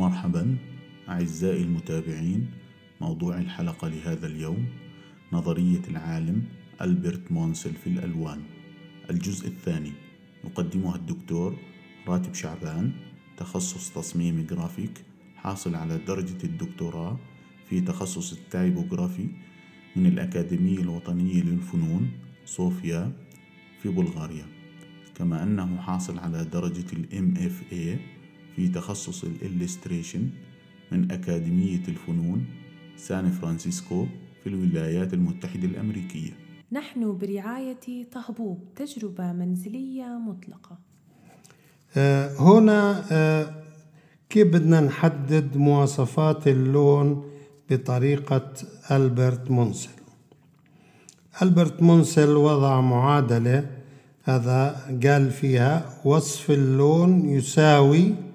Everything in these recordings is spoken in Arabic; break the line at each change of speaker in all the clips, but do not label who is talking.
مرحبا أعزائي المتابعين موضوع الحلقة لهذا اليوم نظرية العالم ألبرت مونسل في الألوان. الجزء الثاني يقدمها الدكتور راتب شعبان تخصص تصميم جرافيك حاصل على درجة الدكتوراه في تخصص ال typography من الأكاديمية الوطنية للفنون صوفيا في بلغاريا. كما أنه حاصل على درجة ال MFA في تخصص ال illustration من أكاديمية الفنون سان فرانسيسكو في الولايات المتحدة الأمريكية.
نحن برعاية طهبوب تجربة منزلية مطلقة.
آه، هنا آه، كيف بدنا نحدد مواصفات اللون بطريقة ألبرت مونسل؟ ألبرت مونسل وضع معادلة هذا قال فيها وصف اللون يساوي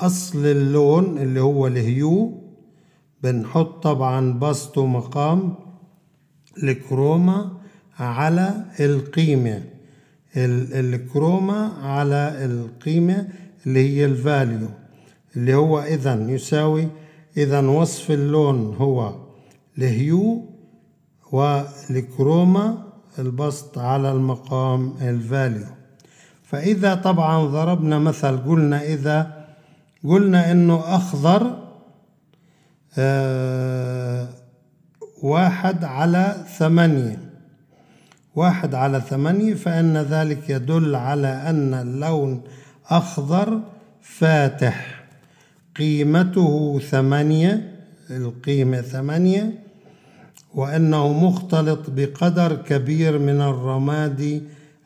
أصل اللون اللي هو ال hue بنحط طبعا بسط ومقام ال chroma على القيمة. ال chroma على القيمة اللي هي ال value اللي هو إذا يساوي إذا وصف اللون هو ال hue وال chroma البسط على المقام ال value. فإذا طبعا ضربنا مثل قلنا إذا قلنا إنه أخضر آه واحد على ثمانية. واحد على ثمانية فإن ذلك يدل على أن اللون أخضر فاتح. قيمته ثمانية القيمة ثمانية وأنه مختلط بقدر كبير من الرماد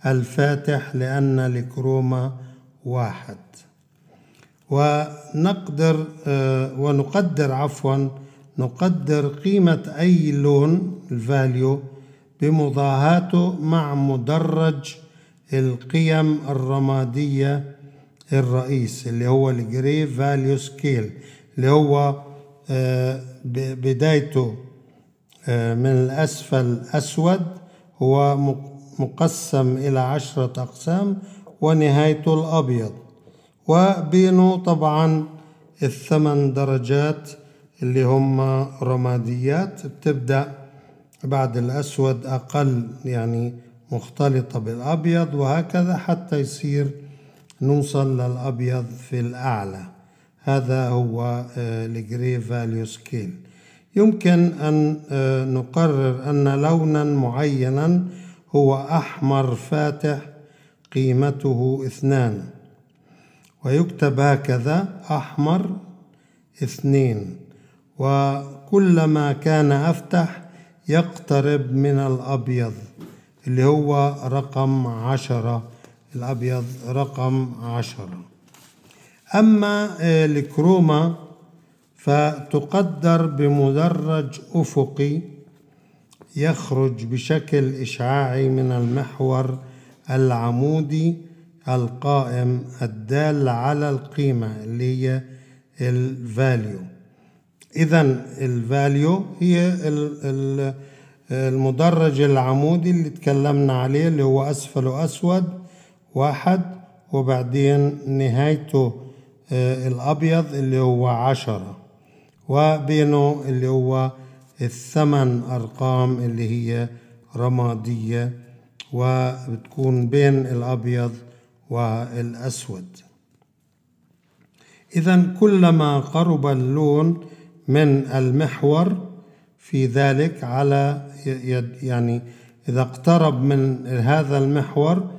الفاتح لأن الكروما واحد. ونقدر ونقدر عفوا نقدر قيمة أي لون الفاليو بمضاهاته مع مدرج القيم الرمادية الرئيس اللي هو ال gray value scale اللي هو بدايته من الأسفل أسود هو مقسم إلى عشرة أقسام ونهايته الأبيض. وبينه طبعا الثمان درجات اللي هم رماديات بتبدأ بعد الأسود أقل يعني مختلطة بالأبيض وهكذا حتى يصير نوصل للأبيض في الأعلى. هذا هو ال gray value scale يمكن أن نقرر أن لونا معينا هو أحمر فاتح قيمته اثنان. ويكتب هكذا أحمر اثنين. وكلما كان أفتح يقترب من الأبيض اللي هو رقم عشرة. الأبيض رقم عشرة. أما الكروما فتقدر بمدرج أفقي يخرج بشكل إشعاعي من المحور العمودي القائم الدال على القيمة اللي هي ال value إذا ال value هي المدرج العمودي اللي تكلمنا عليه اللي هو أسفله أسود واحد. وبعدين نهايته الأبيض اللي هو عشرة. وبينه اللي هو الثمن أرقام اللي هي رمادية. وبتكون بين الأبيض والأسود. إذا كلما قرب اللون من المحور في ذلك على يعني إذا اقترب من هذا المحور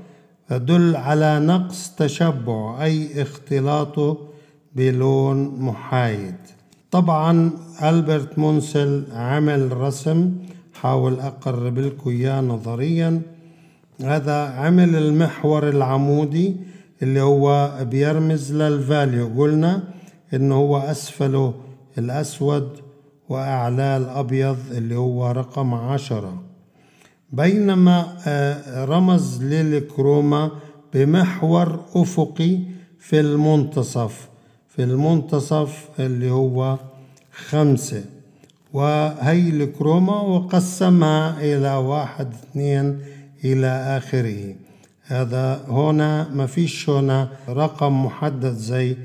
يدل على نقص تشبع أي اختلاطه بلون محايد. طبعا ألبرت مونسل عمل رسم حاول أقرب لكم إياه نظريا هذا عمل المحور العمودي اللي هو بيرمز لل value. قلنا إنه هو أسفله الأسود وأعلاه الأبيض اللي هو رقم عشرة. بينما رمز لل chroma بمحور أفقي في المنتصف في المنتصف اللي هو خمسة. وهي الكروما وقسمها إلى واحد اثنين إلى آخره. هذا هنا ما فيش هنا رقم محدد زي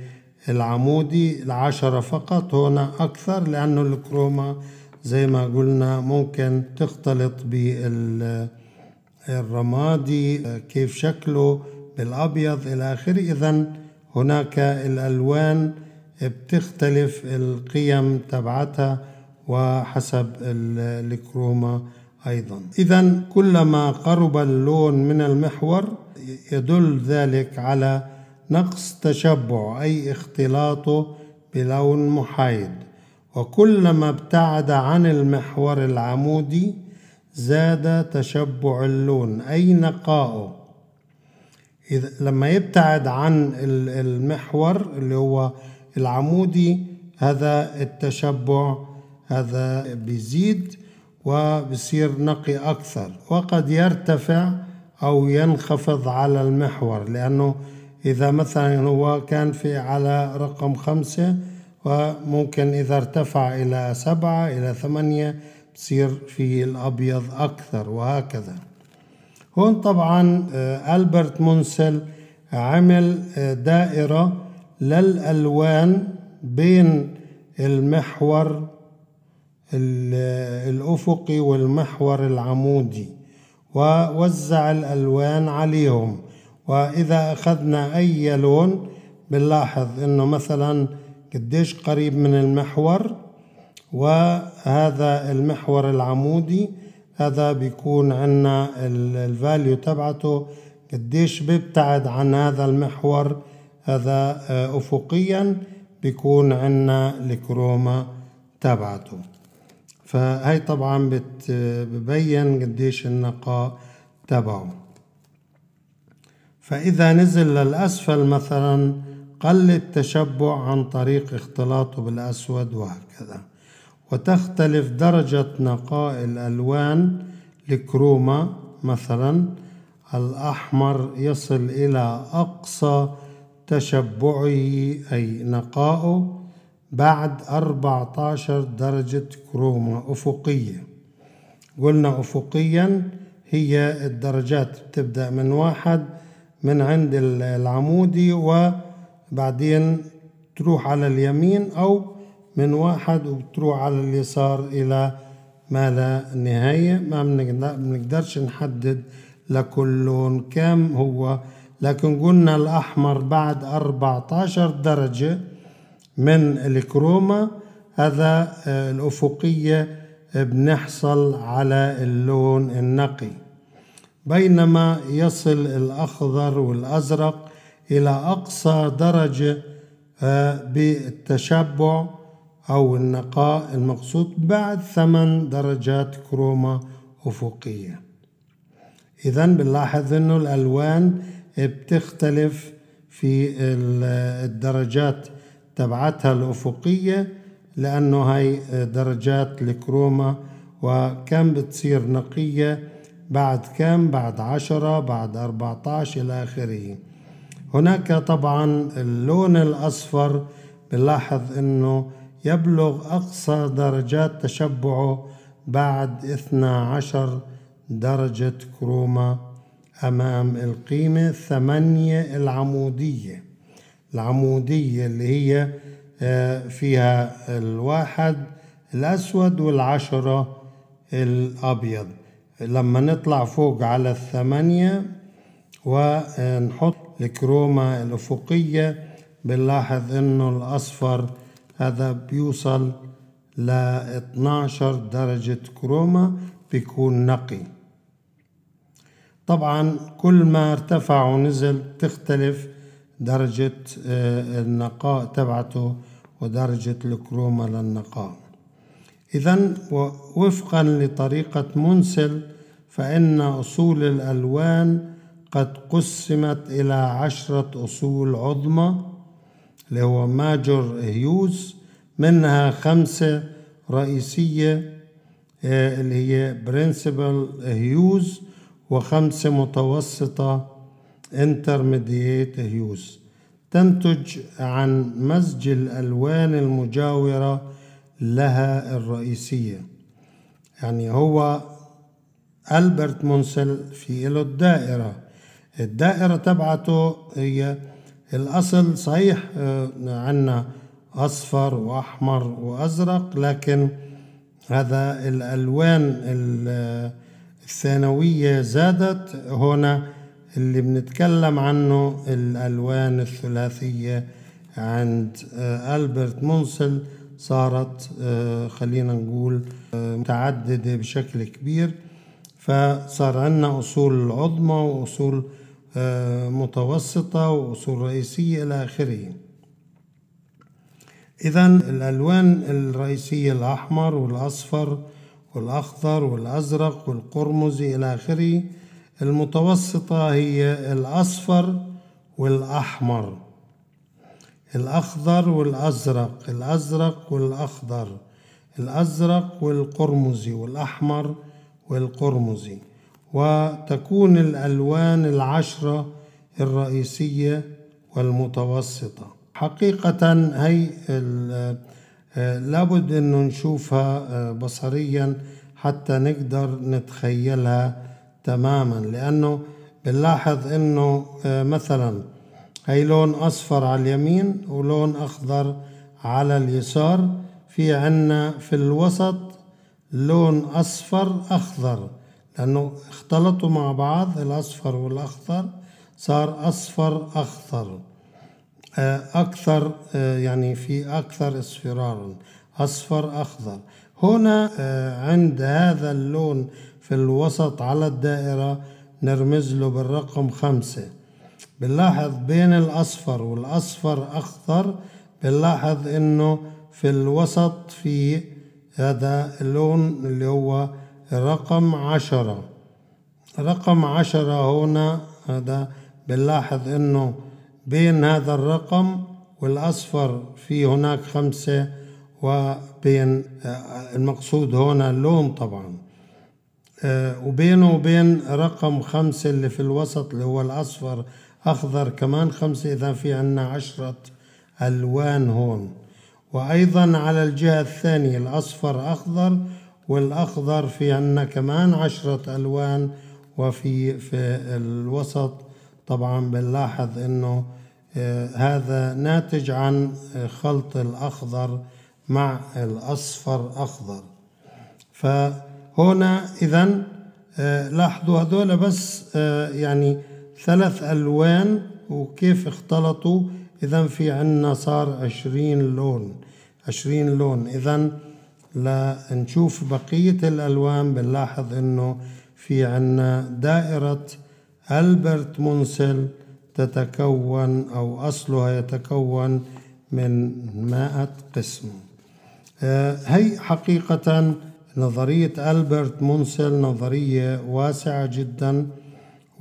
العمودي العشرة فقط هنا أكثر لأنه الكروما زي ما قلنا ممكن تختلط بالرمادي كيف شكله بالأبيض إلى آخره. إذا هناك الألوان بتختلف القيم تبعتها وحسب الكروما. أيضا. إذا كلما قرب اللون من المحور يدل ذلك على نقص تشبع أي اختلاطه بلون محايد. وكلما ابتعد عن المحور العمودي زاد تشبع اللون أي نقاؤه إذا لما يبتعد عن المحور اللي هو العمودي هذا التشبع هذا بيزيد. وبصير نقي أكثر وقد يرتفع أو ينخفض على المحور لأنه إذا مثلا هو كان في على رقم خمسة وممكن إذا ارتفع إلى سبعة إلى ثمانية بصير في الأبيض أكثر وهكذا. هون طبعا آه، ألبرت مونسل عمل آه، دائرة للألوان بين المحور الأفقي والمحور العمودي ووزع الألوان عليهم. وإذا أخذنا أي لون بنلاحظ إنه مثلا قديش قريب من المحور وهذا المحور العمودي هذا بيكون عندنا الفاليو تبعته قديش بيبتعد عن هذا المحور هذا آه، أفقيا بيكون عندنا الكروما تبعته. فهي طبعا ببين قديش النقاء تبعه. فإذا نزل للأسفل مثلا قل التشبع عن طريق اختلاطه بالأسود وهكذا. وتختلف درجة نقاء الألوان الكروما مثلا. الأحمر يصل إلى أقصى تشبعه أي نقائه بعد 14 درجة كروما أفقية. قلنا أفقيا هي الدرجات بتبدأ من واحد من عند العمودي وبعدين تروح على اليمين أو من واحد وبتروح على اليسار إلى ما لا نهاية. ما بنقدرش نحدد لكل لون كم هو. لكن قلنا الأحمر بعد 14 درجة من الكروما هذا آه، الأفقية بنحصل على اللون النقي. بينما يصل الأخضر والأزرق إلى أقصى درجة آه، بالتشبع أو النقاء المقصود بعد ثمان درجات كروما أفقية. إذا بنلاحظ إنه الألوان بتختلف في الدرجات. تبعتها الأفقية لأنه هاي درجات الكروما وكم بتصير نقية بعد كم؟ بعد عشرة بعد أربعة عشر إلى آخره. هناك طبعا اللون الأصفر بنلاحظ أنه يبلغ أقصى درجات تشبعه بعد 12 درجة كروما أمام القيمة ثمانية العمودية. العمودية اللي هي آه، فيها الواحد الأسود والعشرة الأبيض. لما نطلع فوق على الثمانية ونحط الكروما الأفقية بنلاحظ إنه الأصفر هذا بيوصل ل 12 درجة كروما بيكون نقي. طبعا كل ما ارتفع ونزل تختلف درجة آه، النقاء تبعته ودرجة الكروما للنقاء إذا وفقا لطريقة منسل فإن أصول الألوان قد قسمت إلى عشرة أصول عظمى اللي هو ماجور هيوز منها خمسة رئيسية آه، اللي هي principal hues وخمسة متوسطة intermediate hues تنتج عن مزج الألوان المجاورة لها الرئيسية. يعني هو ألبرت مونسل في له الدائرة. الدائرة تبعته هي الأصل صحيح آه، عنا أصفر وأحمر وأزرق لكن هذا الألوان ال- الثانوية زادت. هنا اللي بنتكلم عنه الألوان الثلاثية عند آه، ألبرت مونسل صارت آه، خلينا نقول آه، متعددة بشكل كبير. فصار عندنا أصول عظمى وأصول متوسطة وأصول رئيسية إلى آخره. إذا الألوان الرئيسية الأحمر والأصفر والأخضر والأزرق والقرمزي إلى آخره. المتوسطة هي الأصفر والأحمر الأخضر والأزرق الأزرق والأخضر الأزرق والقرمزي والأحمر والقرمزي. وتكون الألوان العشرة الرئيسية والمتوسطة. حقيقة هي آه، لابد أنه نشوفها آه، بصريا حتى نقدر نتخيلها تماما لأنه بنلاحظ أنه آه، مثلا هي لون أصفر على اليمين ولون أخضر على اليسار. في عنا في الوسط لون أصفر أخضر لأنه اختلطوا مع بعض الأصفر والأخضر صار أصفر أخضر. آه، أكثر آه، يعني في أكثر اصفرارا أصفر أخضر. هنا عند هذا اللون في الوسط على الدائرة نرمز له بالرقم خمسة. بنلاحظ بين الأصفر والأصفر أخضر بنلاحظ إنه في الوسط في هذا اللون اللي هو رقم عشرة. رقم عشرة هنا هذا بنلاحظ إنه بين هذا الرقم والأصفر في هناك خمسة وبين آه، المقصود هنا اللون طبعا. وبينه وبين رقم خمسة اللي في الوسط اللي هو الأصفر أخضر كمان خمسة إذا في عنا عشرة ألوان هون. وأيضا على الجهة الثانية الأصفر أخضر والأخضر في عنا كمان عشرة ألوان. وفي في الوسط طبعا بنلاحظ إنه آه، هذا ناتج عن آه، خلط الأخضر مع الأصفر أخضر. فهنا إذا لاحظوا هذول بس آه، يعني ثلاث ألوان وكيف اختلطوا. إذا في عنا صار عشرين لون عشرين لون. إذا لنشوف بقية الألوان بنلاحظ إنه في عنا دائرة ألبرت مونسل تتكون أو أصلها يتكون من مائة قسم. آه، هي حقيقة نظرية ألبرت مونسل نظرية واسعة جدا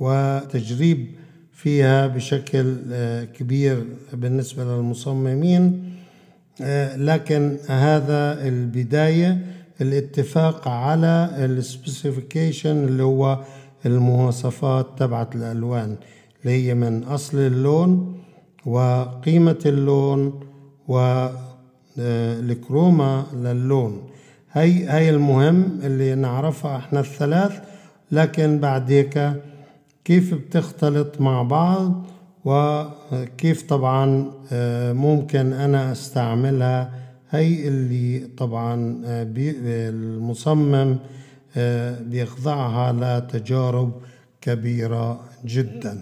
وتجريب فيها بشكل آه، كبير بالنسبة للمصممين. آه، لكن هذا البداية الاتفاق على ال specification اللي هو المواصفات تبعت الألوان اللي هي من أصل اللون وقيمة اللون والكروما للون. هي هي المهم اللي نعرفها إحنا الثلاث لكن بعد هيك كيف بتختلط مع بعض وكيف طبعا آه، ممكن أنا أستعملها. هي اللي طبعا آه، المصمم آه، بيخضعها لتجارب كبيرة جدا.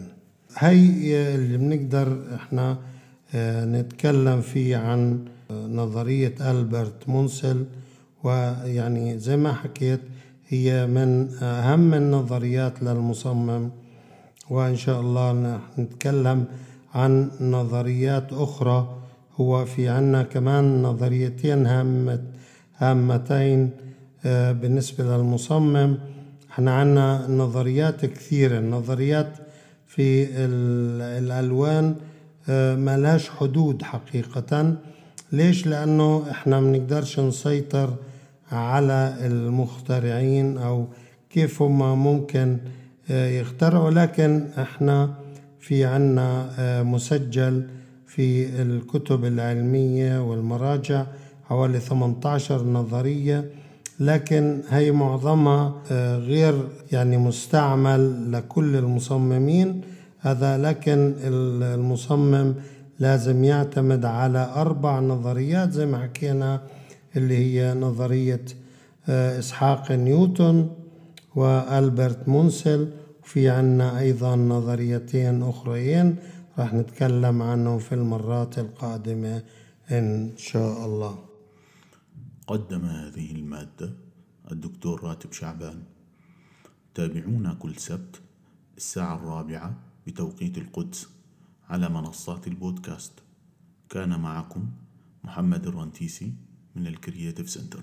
هي اللي بنقدر إحنا نتكلم فيه عن نظرية ألبرت مونسل. ويعني زي ما حكيت هي من أهم النظريات للمصمم. وإن شاء الله نتكلم عن نظريات أخرى. هو في عنا كمان نظريتين هامة هامتين آه، بالنسبة للمصمم. إحنا عنا نظريات كثيرة النظريات في ال- الألوان آه، ملاش حدود حقيقة. ليش؟ لأنه إحنا منقدرش نسيطر على المخترعين أو كيف هم ممكن آه، يخترعوا. لكن إحنا في عنا آه، مسجل في الكتب العلمية والمراجع حوالي 18 نظرية. لكن هي معظمها آه، غير يعني مستعمل لكل المصممين. هذا لكن المصمم لازم يعتمد على أربع نظريات زي ما حكينا. اللي هي نظرية آه، إسحاق نيوتن وألبرت مونسل. في عنا أيضا نظريتين أخرين راح نتكلم عنهم في المرات القادمة إن شاء الله.
قدم هذه المادة الدكتور راتب شعبان. تابعونا كل سبت الساعة الرابعة بتوقيت القدس على منصات البودكاست. كان معكم محمد الرنتيسي. من ال creative center